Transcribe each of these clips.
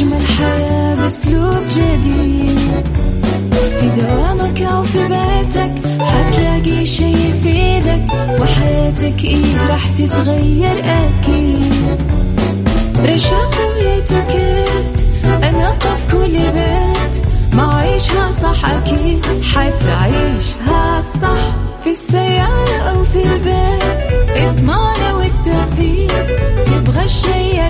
أجمل حياة بأسلوب جديد. في دوامك أو في بيتك حتلاقي شي يفيدك وحياتك إيه راح تتغير أكيد. رشاق ويتوكيت أنا في كل بيت ما عيشها صح أكيد حتعيشها صح. في السيارة أو في البيت اسمعنا والتوفيق تبغى الشيء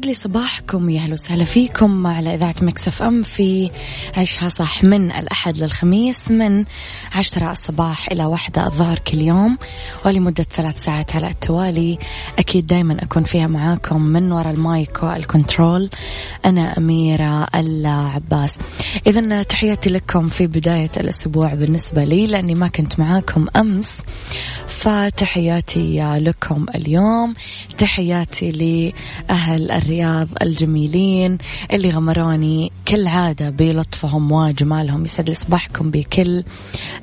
يسعد لي صباحكم يا أهلا وسهلا فيكم على إذاعة Mix FM في عيشها صح من الأحد للخميس من عشرة الصباح إلى واحدة الظهر كل يوم ولمدة ثلاث ساعات على التوالي. أكيد دائما أكون فيها معاكم من وراء ال mic وال control. أنا أميرة العباس. اذا تحياتي لكم في بداية الأسبوع بالنسبة لي لأني ما كنت معاكم أمس فتحياتي لكم اليوم. تحياتي لأهل الرياض. الجميلين اللي غمروني كالعادة بلطفهم وجمالهم يسعد صباحكم بكل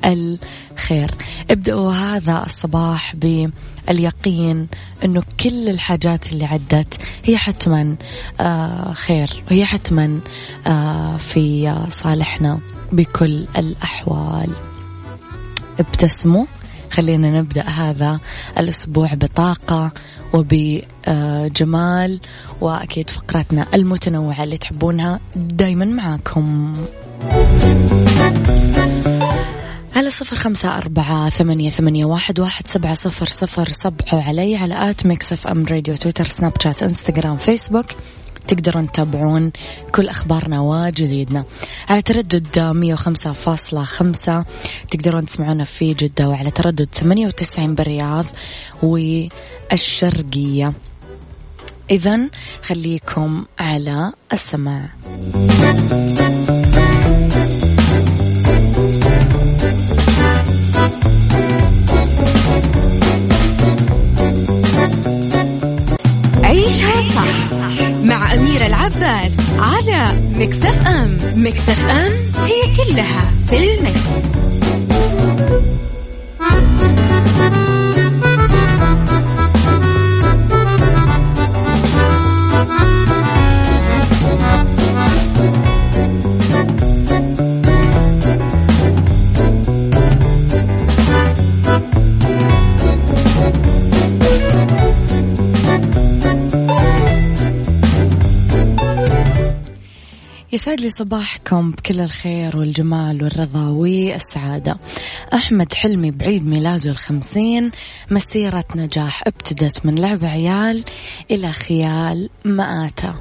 الخير. ابدأوا هذا الصباح باليقين أنه كل الحاجات اللي عدت هي حتما آه خير وهي حتما آه في صالحنا بكل الأحوال. ابتسموا. خلينا نبدأ هذا الأسبوع بطاقة وبجمال وأكيد فقراتنا المتنوعة اللي تحبونها دايما معاكم. على صفر خمسة أربعة ثمانية, ثمانية واحد, واحد سبعة صفر صفر صبحوا علي على at Mix FM Radio تويتر سناب شات إنستغرام فيسبوك. تقدرون تتابعون كل أخبارنا وجديدنا. على تردد 105.5 تقدرون تسمعونا في جدة وعلى تردد 98 بالرياض. والشرقية إذا خليكم على السماع. عيشها صح مع أميرة العباس على مكتف أم. مكتف أم هي كلها في المكس. يسعد لي صباحكم بكل الخير والجمال والرضا والسعادة. أحمد حلمي بعيد ميلاده الخمسين مسيرة نجاح ابتدت من لعب عيال إلى خيال مآتة.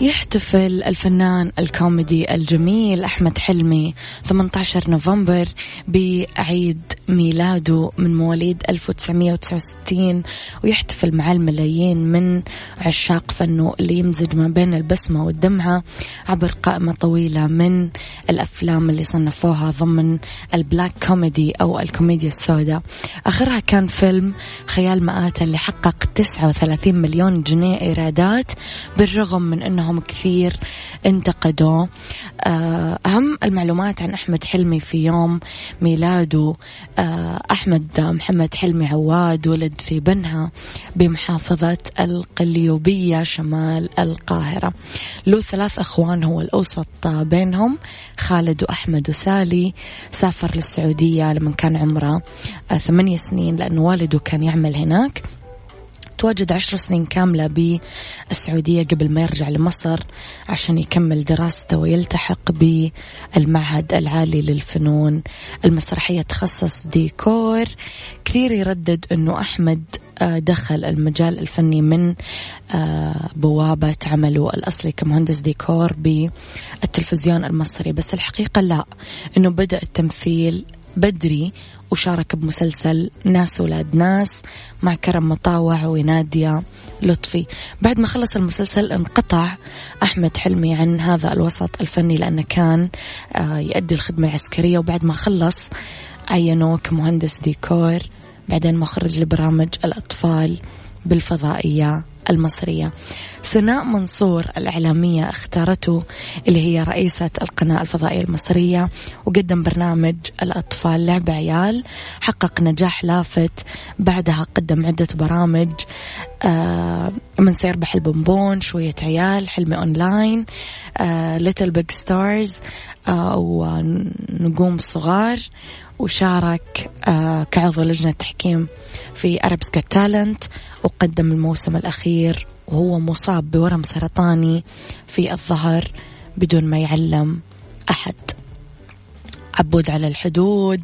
يحتفل الفنان الكوميدي الجميل أحمد حلمي 18 نوفمبر بعيد ميلاده من مواليد 1969 ويحتفل مع الملايين من عشاق فنه اللي يمزج ما بين البسمة والدمعة عبر قائمة طويلة من الأفلام اللي صنفوها ضمن ال black comedy أو الكوميديا السوداء. آخرها كان فيلم خيال مآتة اللي حقق 39 مليون جنيه إيرادات بالرغم من أنه أنهم كثير انتقدوا آه، أهم المعلومات عن أحمد حلمي في يوم ميلاده آه، أحمد محمد حلمي عواد ولد في بنها بمحافظة القليوبية شمال القاهرة. له ثلاث أخوان هو الأوسط بينهم خالد وأحمد وسالي. سافر للسعودية لما كان عمره آه، ثمانية سنين لأنه والده كان يعمل هناك. تواجد عشر سنين كاملة بالسعودية قبل ما يرجع لمصر عشان يكمل دراسته ويلتحق بالمعهد العالي للفنون المسرحية. تخصص ديكور كثير يردد أنه أحمد آه، دخل المجال الفني من آه، بوابة عمله الأصلي كمهندس ديكور بالتلفزيون المصري. بس الحقيقة لا أنه بدأ التمثيل بدري وشارك بمسلسل ناس ولاد ناس مع كرم مطاوع ونادية لطفي. بعد ما خلص المسلسل انقطع أحمد حلمي عن هذا الوسط الفني لأنه كان آه، يؤدي الخدمة العسكرية وبعد ما خلص عينوه كمهندس ديكور بعدين مخرج لبرامج الأطفال. بالفضائية المصرية. سناء منصور الإعلامية اختارته اللي هي رئيسة القناة الفضائية المصرية وقدم برنامج الأطفال لعب عيال حقق نجاح لافت بعدها قدم عدة برامج آه من سير بحل شوية عيال حلمي online Little Big Stars ونجوم صغار وشارك آه كعضو لجنة تحكيم في Arabs Talent وقدم الموسم الأخير وهو مصاب بورم سرطاني في الظهر بدون ما يعلم أحد. عبود على الحدود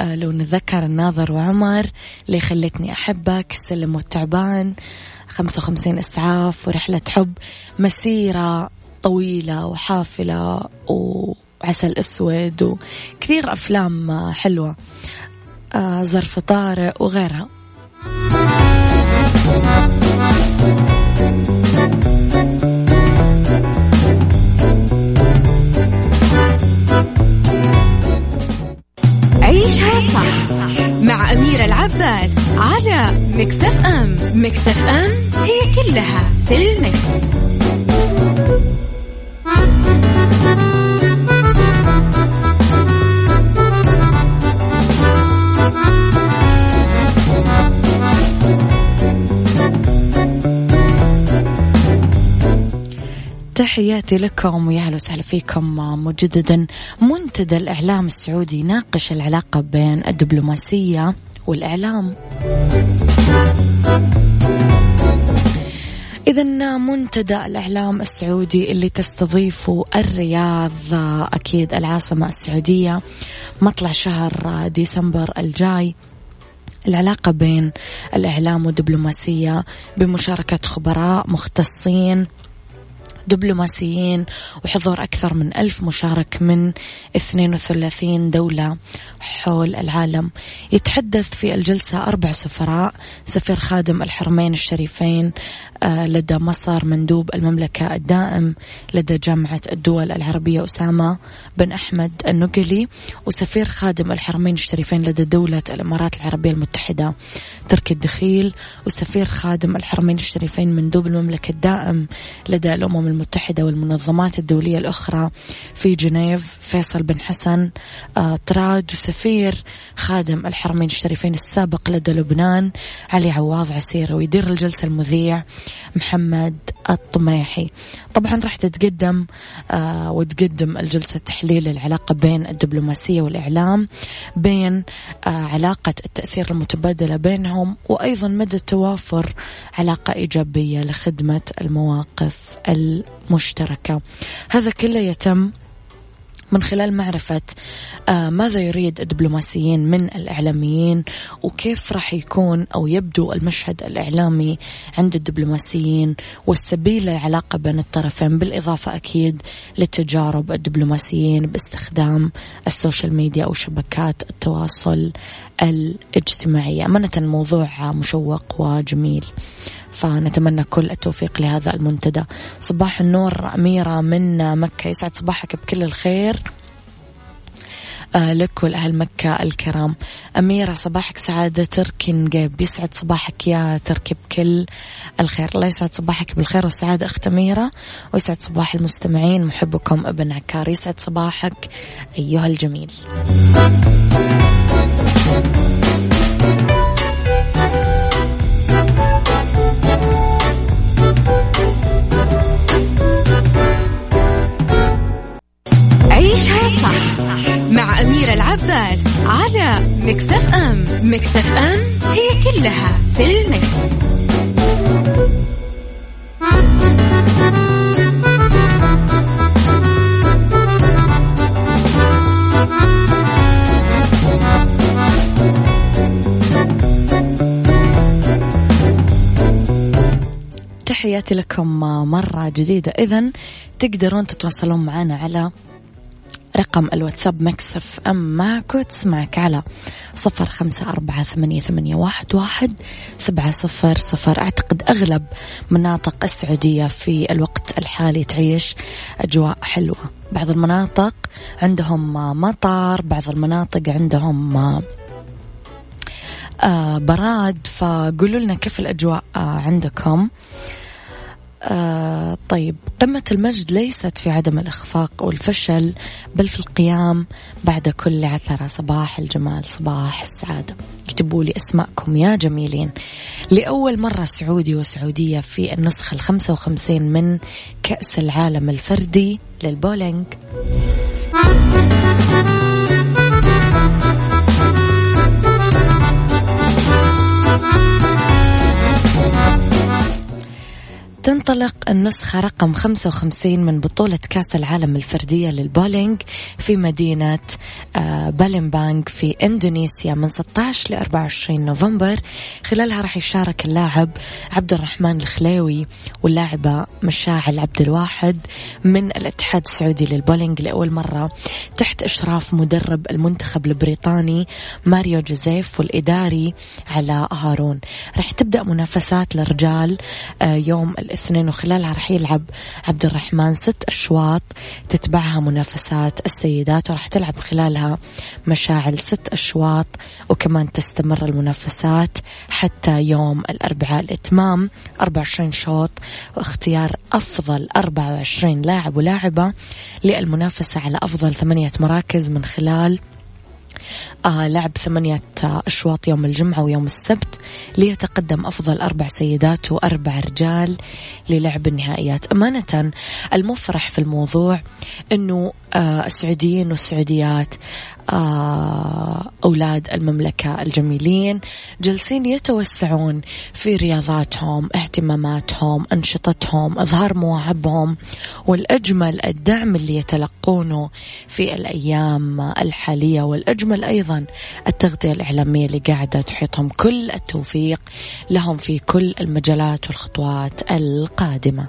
آه لو نذكر الناظر وعمر اللي خلتني أحبك سلم والتعبان خمسة وخمسين إسعاف ورحلة حب مسيرة طويلة وحافلة وعسل أسود وكثير أفلام حلوة آه ظرف طارق وغيرها عيشها صح مع أميرة العباس على مكتف أم مكتف أم هي كلها في المكس. تحياتي لكم ويا أهلا وسهلا فيكم مجددا منتدى الإعلام السعودي يناقش العلاقة بين الدبلوماسية والإعلام. إذا منتدى الإعلام السعودي اللي تستضيفه الرياض أكيد العاصمة السعودية مطلع شهر ديسمبر الجاي. العلاقة بين الإعلام والدبلوماسية بمشاركة خبراء مختصين دبلوماسيين وحضور أكثر من ألف مشارك من 32 دولة حول العالم. يتحدث في الجلسة أربع سفراء سفير خادم الحرمين الشريفين لدى مصر مندوب المملكة الدائم لدى جامعة الدول العربية أسامة بن أحمد النقلي وسفير خادم الحرمين الشريفين لدى دولة الإمارات العربية المتحدة تركي الدخيل وسفير خادم الحرمين الشريفين مندوب المملكة الدائم لدى الأمم المتحدة والمنظمات الدولية الأخرى في جنيف فيصل بن حسن آه، طراد وسفير خادم الحرمين الشريفين السابق لدى لبنان علي عواض عسيرة ويدير الجلسة المذيع محمد الطميحي. طبعا راح تتقدم آه وتقدم الجلسة تحليل العلاقة بين الدبلوماسية والإعلام بين آه علاقة التأثير المتبادلة بينهم وأيضا مدى توافر علاقة إيجابية لخدمة المواقف المشتركة. هذا كله يتم من خلال معرفة آه ماذا يريد الدبلوماسيين من الإعلاميين وكيف راح يكون أو يبدو المشهد الإعلامي عند الدبلوماسيين والسبيل للعلاقة بين الطرفين بالإضافة أكيد لتجارب الدبلوماسيين باستخدام السوشيال ميديا أو شبكات التواصل الاجتماعية. أمانة الموضوع مشوق وجميل. فنتمنى كل التوفيق لهذا المنتدى. صباح النور أميرة من مكة. يسعد صباحك بكل الخير. آه لك ولأهل مكة الكرام. أميرة صباحك سعادة تركي نقيب. يسعد صباحك يا تركي بكل الخير. الله يسعد صباحك بالخير والسعادة أخت أميرة. ويسعد صباح المستمعين. محبكم ابن عكار. يسعد صباحك أيها الجميل. العباس على مكتف أم مكتف أم هي كلها في ال Mix. تحياتي لكم مرة جديدة إذا تقدرون تتواصلون معنا على رقم الواتساب Mix FM معك تسمعك على صفر خمسة أربعة ثمانية, ثمانية واحد, واحد سبعة صفر صفر. أعتقد أغلب مناطق السعودية في الوقت الحالي تعيش أجواء حلوة. بعض المناطق عندهم مطر بعض المناطق عندهم آه، براد. فقولوا لنا كيف الأجواء آه، عندكم. آه طيب قمة المجد ليست في عدم الإخفاق والفشل بل في القيام بعد كل عثرة صباح الجمال صباح السعادة. اكتبوا لي أسماءكم يا جميلين. لأول مرة سعودي وسعودية في النسخة الخمسة وخمسين من كأس العالم الفردي للبولينج. تنطلق النسخة رقم 55 من بطولة كأس العالم الفردية للبولينج في مدينة آه، بالمبانغ في إندونيسيا من 16 ل 24 نوفمبر. خلالها راح يشارك اللاعب عبد الرحمن الخليوي واللاعبة مشاعل عبد الواحد من الاتحاد السعودي للبولينج لأول مرة تحت إشراف مدرب المنتخب البريطاني ماريو جوزيف والإداري علاء هارون. راح تبدأ منافسات الرجال آه، يوم الاثنين وخلالها راح يلعب عبد الرحمن ست أشواط تتبعها منافسات السيدات وراح تلعب خلالها مشاعل ست أشواط وكمان تستمر المنافسات حتى يوم الأربعاء الإتمام 24 شوط واختيار أفضل 24 لاعب ولاعبة للمنافسة على أفضل ثمانية مراكز من خلال آه لعب ثمانية أشواط يوم الجمعة ويوم السبت ليتقدم أفضل أربع سيدات وأربع رجال للعب النهائيات. أمانة المفرح في الموضوع أنه آه السعوديين والسعوديات أولاد المملكة الجميلين جالسين يتوسعون في رياضاتهم اهتماماتهم أنشطتهم إظهار مواهبهم والأجمل الدعم اللي يتلقونه في الأيام الحالية والأجمل أيضا التغطية الإعلامية اللي قاعدة تحيطهم كل التوفيق لهم في كل المجالات والخطوات القادمة.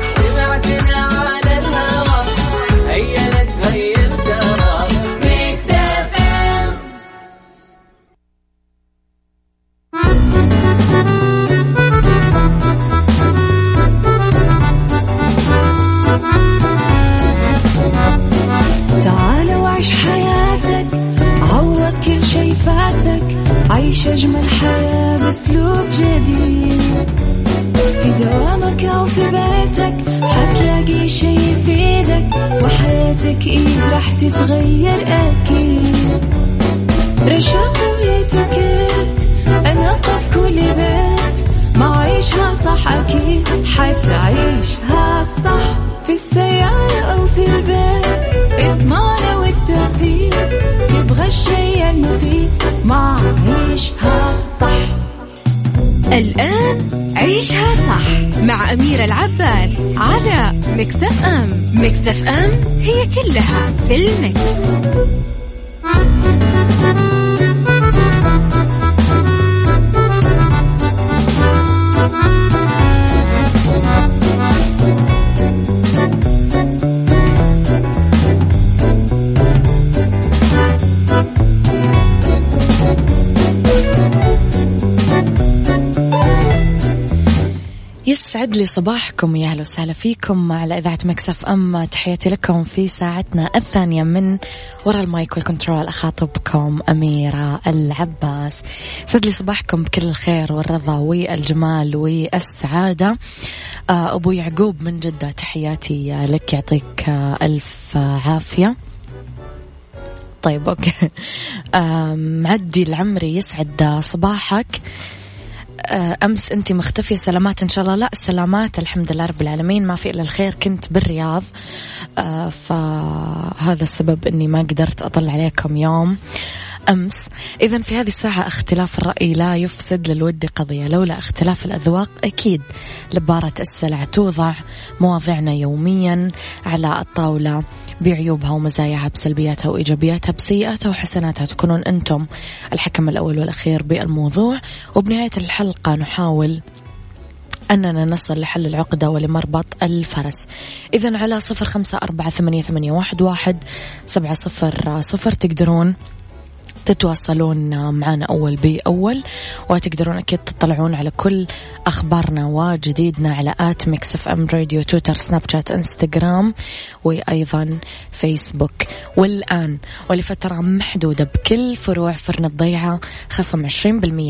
أو في البيت اضمعنا والتوفيق تبغى الشيء المفيد ما عيشها صح الآن عيشها صح مع أميرة العباس على مكتف أم مكتف أم هي كلها في المكس. يسعد لي صباحكم يا أهلا وسهلا فيكم على إذاعة Mix FM. تحياتي لكم في ساعتنا الثانية من وراء ال mic وال control. أخاطبكم أميرة العباس. يسعد لي صباحكم بكل الخير والرضا والجمال والسعادة. آه، أبو يعقوب من جدة تحياتي لك يعطيك ألف عافية. طيب okay. معدي العمري يسعد صباحك. أمس أنت مختفية. سلامات إن شاء الله. لا سلامات. الحمد لله رب العالمين. ما في إلا الخير. كنت بالرياض. آه، فهذا السبب إني ما قدرت اطل عليكم يوم أمس. اذا في هذه الساعة اختلاف الرأي لا يفسد للود قضية. لولا اختلاف الأذواق أكيد لبارة السلع توضع مواضعنا يوميا على الطاولة. بعيوبها ومزاياها بسلبياتها وإيجابياتها بسيئاتها وحسناتها. تكونون أنتم الحكم الأول والأخير بالموضوع. وبنهاية الحلقة نحاول أننا نصل لحل العقدة ولمربط الفرس. إذا على صفر خمسة أربعة ثمانية, ثمانية واحد, واحد سبعة صفر صفر تقدرون تتواصلون معنا أول بأول وتقدرون أكيد تطلعون على كل أخبارنا وجديدنا على at Mix FM Radio تويتر سناب شات إنستغرام وأيضا فيسبوك. والآن ولفترة محدودة بكل فروع فرن الضيعة خصم 20%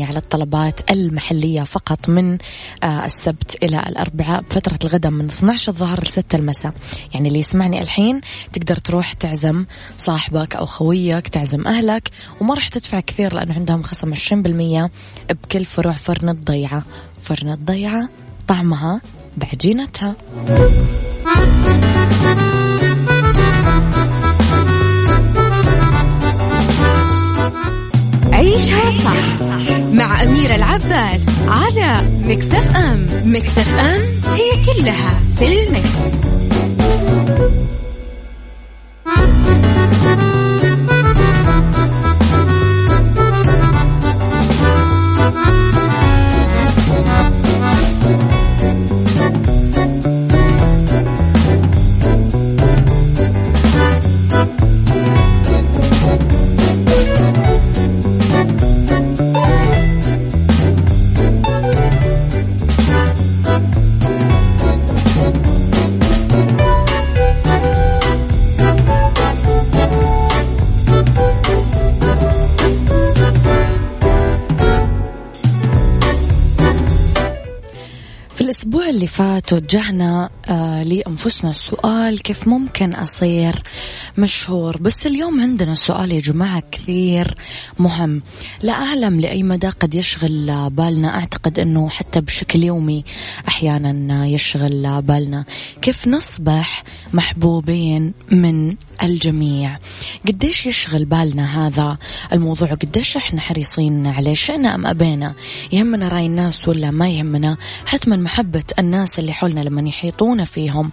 على الطلبات المحلية فقط من آه السبت إلى الأربعاء بفترة الغداء من 12 الظهر ل 6 المساء. يعني اللي يسمعني الحين تقدر تروح تعزم صاحبك أو خويك تعزم أهلك وما راح تدفع كثير لأنه عندهم خصم 20% بكل فروع فرن الضيعة. فرن الضيعة طعمها بعجينتها. عيشها صح مع أميرة العباس على مكتف أم. مكتف أم هي كلها في المكس. اللي فات وجهنا آه لأنفسنا السؤال كيف ممكن أصير مشهور. بس اليوم عندنا سؤال يا جماعة كثير مهم. لا أعلم لأي مدى قد يشغل بالنا. أعتقد أنه حتى بشكل يومي أحيانا يشغل بالنا. كيف نصبح محبوبين من الجميع؟ قديش يشغل بالنا هذا الموضوع؟ قديش إحنا حريصين عليه؟ شئنا أم أبينا؟ يهمنا رأي الناس ولا ما يهمنا؟ حتما محبة الناس اللي حولنا لما يحيطون فيهم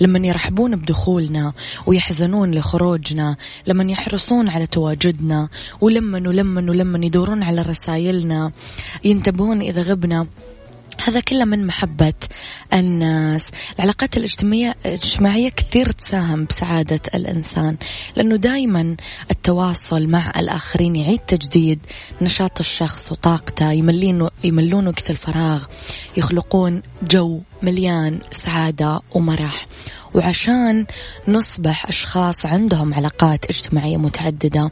لما يرحبون بدخولنا ويحزنون لخروجنا لما يحرصون على تواجدنا ولما ولما ولما يدورون على رسائلنا ينتبهون إذا غبنا. هذا كله من محبة الناس. العلاقات الاجتماعية الاجتماعية كثير تساهم بسعادة الإنسان لأنه دائما التواصل مع الآخرين يعيد تجديد نشاط الشخص وطاقته يملين يملون وقت الفراغ يخلقون جو مليان سعادة ومرح. وعشان نصبح أشخاص عندهم علاقات اجتماعية متعددة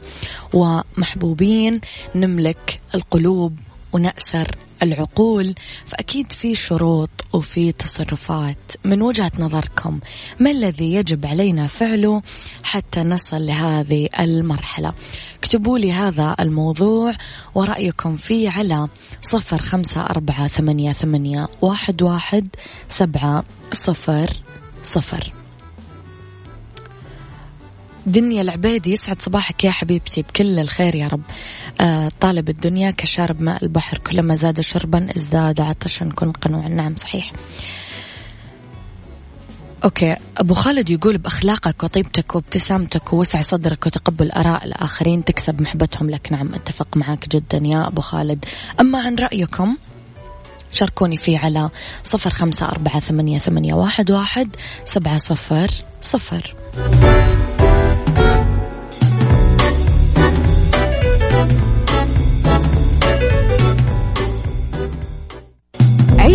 ومحبوبين نملك القلوب ونأسر العقول فأكيد في شروط وفي تصرفات. من وجهة نظركم ما الذي يجب علينا فعله حتى نصل لهذه المرحلة؟ اكتبوا لي هذا الموضوع ورأيكم فيه على صفر خمسة أربعة ثمانية, ثمانية واحد, واحد سبعة صفر صفر. دنيا العبيدي يسعد صباحك يا حبيبتي بكل الخير يا رب. آه طالب الدنيا كشارب ماء البحر كلما زاد شربا ازداد عطشا كن قنوعا نعم صحيح. أوكي. أبو خالد يقول بأخلاقك وطيبتك وابتسامتك ووسع صدرك وتقبل آراء الآخرين تكسب محبتهم. لك نعم أتفق معك جدا يا أبو خالد. أما عن رأيكم شاركوني فيه على صفر خمسة أربعة ثمانية, ثمانية واحد, واحد سبعة صفر صفر.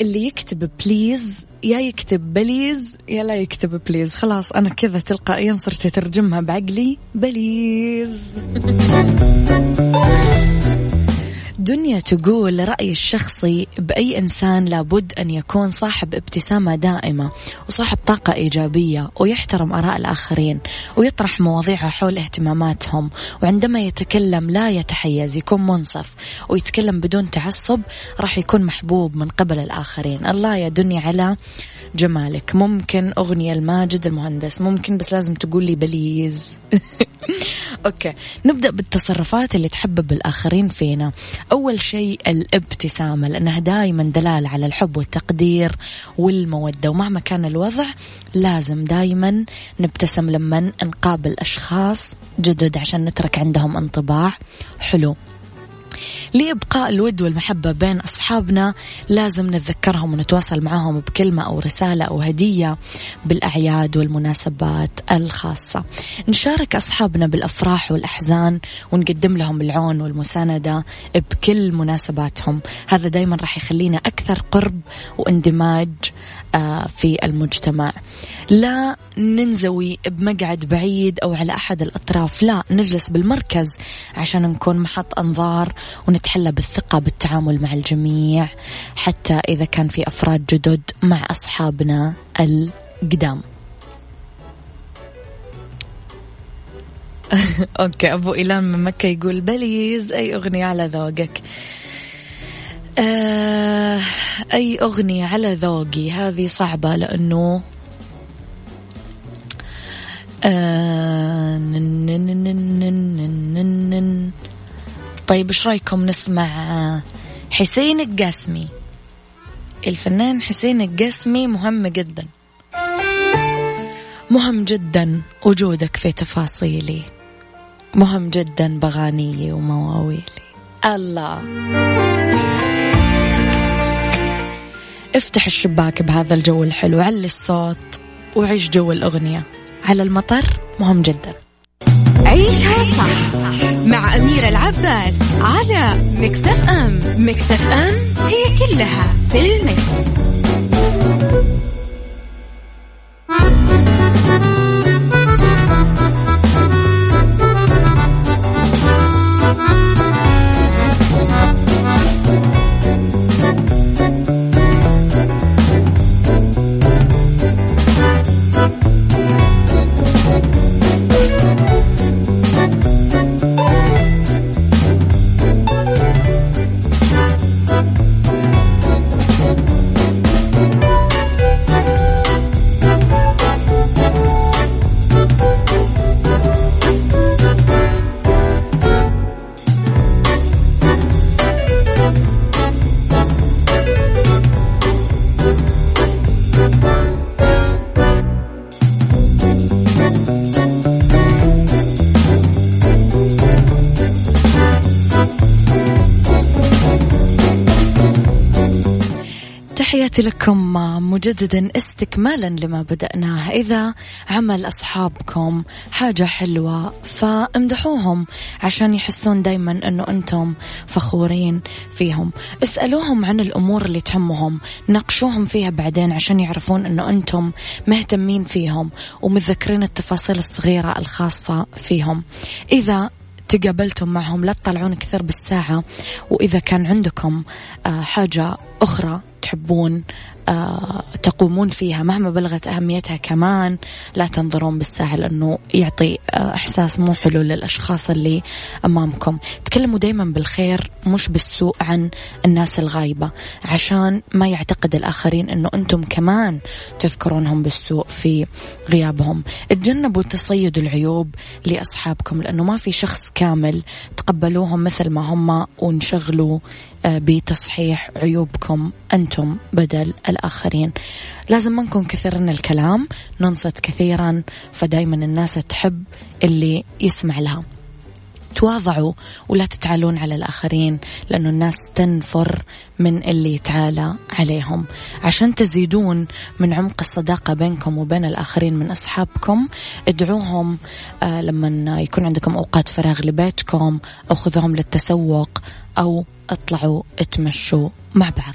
اللي يكتب please يا يكتب please يا لا يكتب please خلاص أنا كذا تلقائيا صرت أترجمها بعقلي please. دنيا تقول رأيي الشخصي بأي إنسان لابد أن يكون صاحب ابتسامة دائمة وصاحب طاقة إيجابية ويحترم آراء الآخرين ويطرح مواضيعه حول اهتماماتهم وعندما يتكلم لا يتحيز يكون منصف ويتكلم بدون تعصب راح يكون محبوب من قبل الآخرين. الله يا دنيا على جمالك. ممكن أغنية الماجد المهندس ممكن بس لازم تقول لي بليز. أوكي. نبدأ بالتصرفات اللي تحبب الآخرين فينا. أول شيء الابتسامة لأنها دائما دلالة على الحب والتقدير والمودة. ومهما كان الوضع لازم دائما نبتسم لما نقابل أشخاص جدد عشان نترك عندهم انطباع حلو. لإبقاء الود والمحبة بين أصحابنا. لازم نتذكرهم ونتواصل معهم بكلمة أو رسالة أو هدية بالأعياد والمناسبات الخاصة. نشارك أصحابنا بالأفراح والأحزان ونقدم لهم العون والمساندة بكل مناسباتهم. هذا دايما راح يخلينا أكثر قرب وإندماج. في المجتمع. لا ننزوي بمقعد بعيد أو على أحد الأطراف. لا نجلس بالمركز عشان نكون محط أنظار ونتحلى بالثقة بالتعامل مع الجميع حتى إذا كان في أفراد جدد مع أصحابنا القدام. okay أبو إيلان من مكة يقول please أي أغنية على ذوقك؟ آه أي أغنية على ذوقي؟ هذه صعبة لأنه آه طيب إيش رأيكم نسمع حسين القاسمي؟ الفنان حسين القاسمي مهم جدا. مهم جدا وجودك في تفاصيلي. مهم جدا بغانيي ومواويلي. الله. افتح الشباك بهذا الجو الحلو علي الصوت وعيش جو الأغنية. على المطر مهم جدا. عيشها صح مع أميرة العباس على مكتف أم. مكتف أم هي كلها في المكس. مجددا استكمالا لما بدأناه إذا عمل أصحابكم حاجة حلوة فامدحوهم عشان يحسون دايما أنه أنتم فخورين فيهم. اسألوهم عن الأمور اللي تهمهم ناقشوهم فيها بعدين عشان يعرفون أنه أنتم مهتمين فيهم ومتذكرين التفاصيل الصغيرة الخاصة فيهم. إذا تقابلتم معهم لا تطلعون كثير بالساعة وإذا كان عندكم آه، حاجة أخرى تحبون آه، تقومون فيها. مهما بلغت أهميتها كمان لا تنظرون بالساعة لأنه يعطي آه، إحساس مو حلو للأشخاص اللي أمامكم. تكلموا دايما بالخير مش بالسوء عن الناس الغايبة عشان ما يعتقد الآخرين أنه أنتم كمان تذكرونهم بالسوء في غيابهم. تجنبوا تصيد العيوب لأصحابكم لأنه ما في شخص كامل تقبلوهم مثل ما هم وانشغلوا بتصحيح عيوبكم أنتم بدل الآخرين. لازم ما نكون كثيرين الكلام ننصت كثيرا فدايما الناس تحب اللي يسمع لها. تواضعوا ولا تتعالون على الآخرين لأنه الناس تنفر من اللي يتعالى عليهم. عشان تزيدون من عمق الصداقة بينكم وبين الآخرين من أصحابكم ادعوهم آه لما يكون عندكم أوقات فراغ لبيتكم أو خذوهم للتسوق أو اطلعوا اتمشوا مع بعض.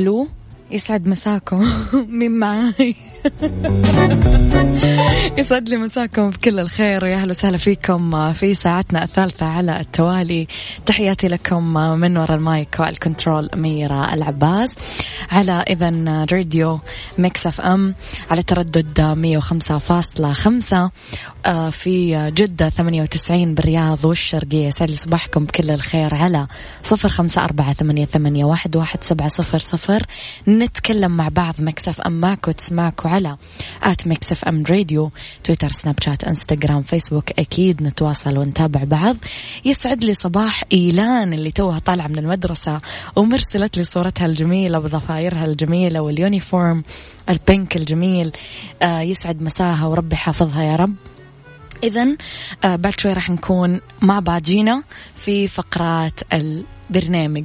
hello يسعد مساكم مين معاي. يسعد لي مساكم بكل الخير ويا أهلا وسهلا فيكم في ساعتنا الثالثة على التوالي. تحياتي لكم من وراء ال mic وال control أميرة العباس. على إذاعة راديو Mix FM على تردد 105.5 آه، في جدة 98 بالرياض والشرقية. يسعد لي صباحكم بكل الخير على 0548811700 نتكلم مع بعض مكسف أم ماكو تسمعكو على آت مكسف أم راديو تويتر سناب شات انستغرام فيسبوك أكيد نتواصل ونتابع بعض. يسعد لي صباح إيلان اللي توها طالعة من المدرسة ومرسلت لي صورتها الجميلة بضفايرها الجميلة واليونيفورم البينك الجميل. آه يسعد مساها وربي حافظها يا رب. إذا آه بعد شوي راح نكون مع بعضينا في فقرات البرنامج.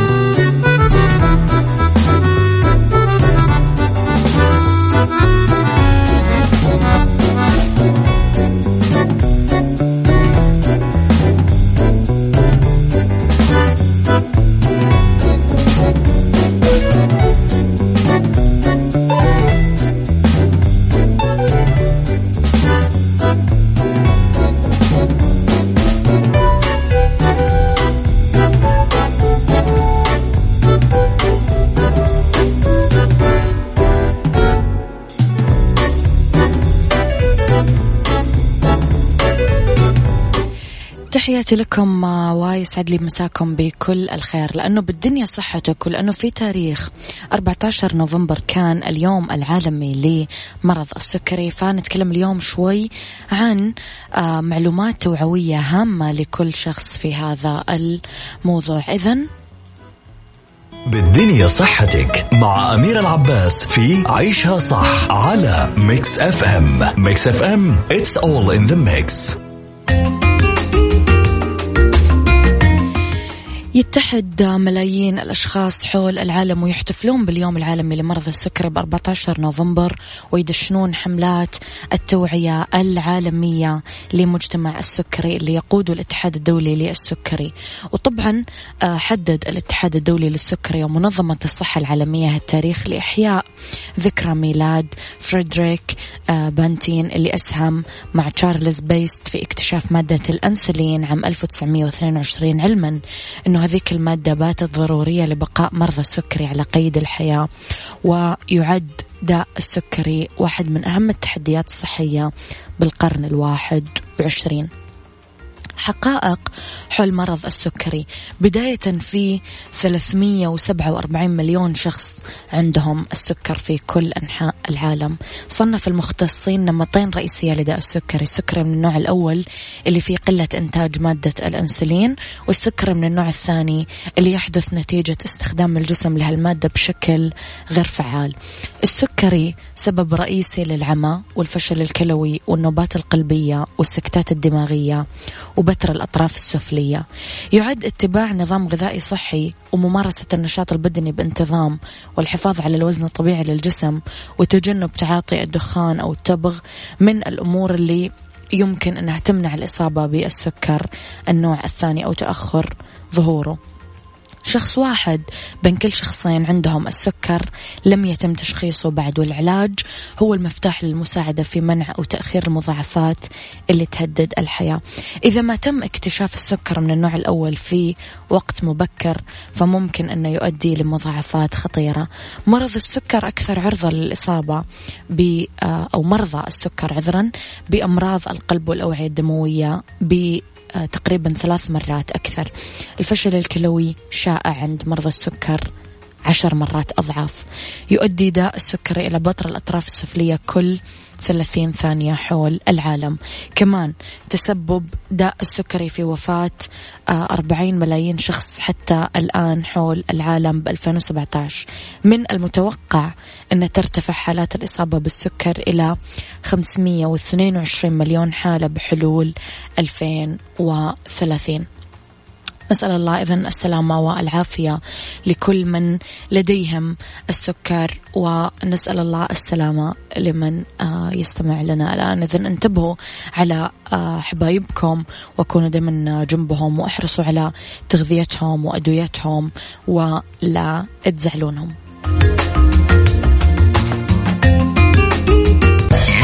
تحياتي لكم ويسعد لي مساكم بكل الخير لأنه بالدنيا صحتك ولأنه في تاريخ 14 نوفمبر كان اليوم العالمي لمرض السكري. فنتكلم اليوم شوي عن آه، معلومات توعوية هامة لكل شخص في هذا الموضوع. إذن بالدنيا صحتك مع أميرة العباس في عيشها صح على Mix FM Mix FM it's all in the mix. يتحد ملايين الأشخاص حول العالم ويحتفلون باليوم العالمي لمرضى السكري ب 14 نوفمبر ويدشنون حملات التوعية العالمية لمجتمع السكري اللي يقوده الاتحاد الدولي للسكري. وطبعا آه، حدد الاتحاد الدولي للسكري ومنظمة الصحة العالمية التاريخ لإحياء ذكرى ميلاد فريدريك آه، بانتينغ اللي أسهم مع تشارلز بيست في اكتشاف مادة الأنسولين عام 1922 علما أنه هذيك المادة باتت ضرورية لبقاء مرضى السكري على قيد الحياة ويعد داء السكري واحد من أهم التحديات الصحية بالقرن الواحد وعشرين. حقائق حول مرض السكري. بداية في 347 مليون شخص عندهم السكر في كل أنحاء العالم. صنف المختصين نمطين رئيسية لداء السكري. السكري من النوع الأول اللي فيه قلة إنتاج مادة الأنسولين والسكري من النوع الثاني اللي يحدث نتيجة استخدام الجسم لهالمادة بشكل غير فعال. السكري سبب رئيسي للعمى والفشل الكلوي والنوبات القلبية والسكتات الدماغية وبتر الأطراف السفلية. يعد اتباع نظام غذائي صحي وممارسة النشاط البدني بانتظام والحفاظ على الوزن الطبيعي للجسم وتجنب تعاطي الدخان أو التبغ من الأمور اللي يمكن أنها تمنع الإصابة بالسكر النوع الثاني أو تأخر ظهوره. شخص واحد. بين كل شخصين عندهم السكر لم يتم تشخيصه بعد والعلاج هو المفتاح للمساعدة في منع أو تأخير المضاعفات اللي تهدد الحياة. إذا ما تم اكتشاف السكر من النوع الأول في وقت مبكر فممكن أنه يؤدي لمضاعفات خطيرة. مرض السكر أكثر عرضة للإصابة ب أو مرضى السكر عذرا بأمراض القلب والأوعية الدموية ب آه، تقريبا ثلاث مرات أكثر. الفشل الكلوي شائع عند مرضى السكر عشر مرات أضعاف. يؤدي داء السكري إلى بتر الأطراف السفلية كل 30 ثانية حول العالم. كمان تسبب داء السكري في وفاة 40 آه، ملايين شخص حتى الآن حول العالم ب 2017 من المتوقع أن ترتفع حالات الإصابة بالسكر إلى 522 مليون حالة بحلول 2030 نسأل الله إذن السلامة والعافية لكل من لديهم السكر ونسأل الله السلامة لمن آه، يستمع لنا الآن. إذن انتبهوا على آه، حبايبكم وكونوا دائما جنبهم واحرصوا على تغذيتهم وأدويتهم ولا تزعلونهم.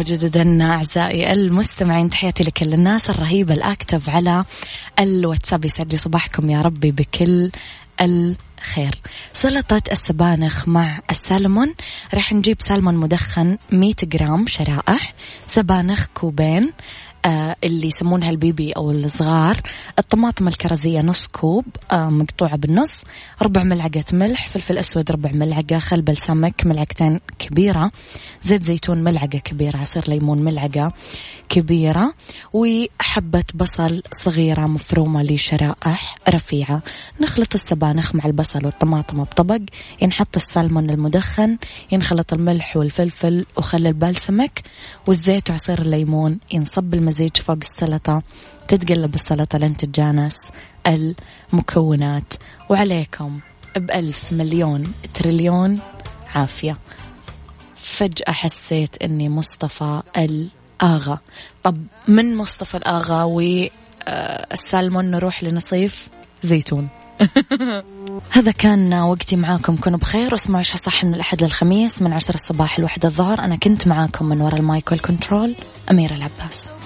مجددا أعزائي المستمعين تحياتي لكل الناس الرهيبة ال active على الواتساب. يسعد لي صباحكم يا ربي بكل الخير. سلطة السبانخ مع السالمون. راح نجيب سالمون مدخن 100 جرام شرائح. سبانخ كوبين. اللي يسمونها ال baby أو الصغار. الطماطم الكرزية نص كوب آه مقطوعة بالنص ربع ملعقة ملح فلفل أسود ربع ملعقة خل بلسمك ملعقتين كبيرة زيت زيتون ملعقة كبيرة عصير ليمون ملعقة. كبيرة وحبة بصل صغيرة مفرومة لشرائح رفيعة. نخلط السبانخ مع البصل والطماطم بطبق. ينحط السلمون المدخن ينخلط الملح والفلفل وخل البلسمك والزيت وعصير الليمون. ينصب المزيج فوق السلطة. تتقلب السلطة لين تتجانس المكونات. وعليكم بألف مليون تريليون عافية. فجأة حسيت أني مصطفى الآغا طب من مصطفى الآغا والسالمون نروح لنصيف زيتون. هذا كان وقتي معاكم. كونوا بخير واسمعوا صح من الأحد للخميس من عشرة الصباح لوحدة الظهر. أنا كنت معاكم من وراء ال mic وال control أميرة العباس.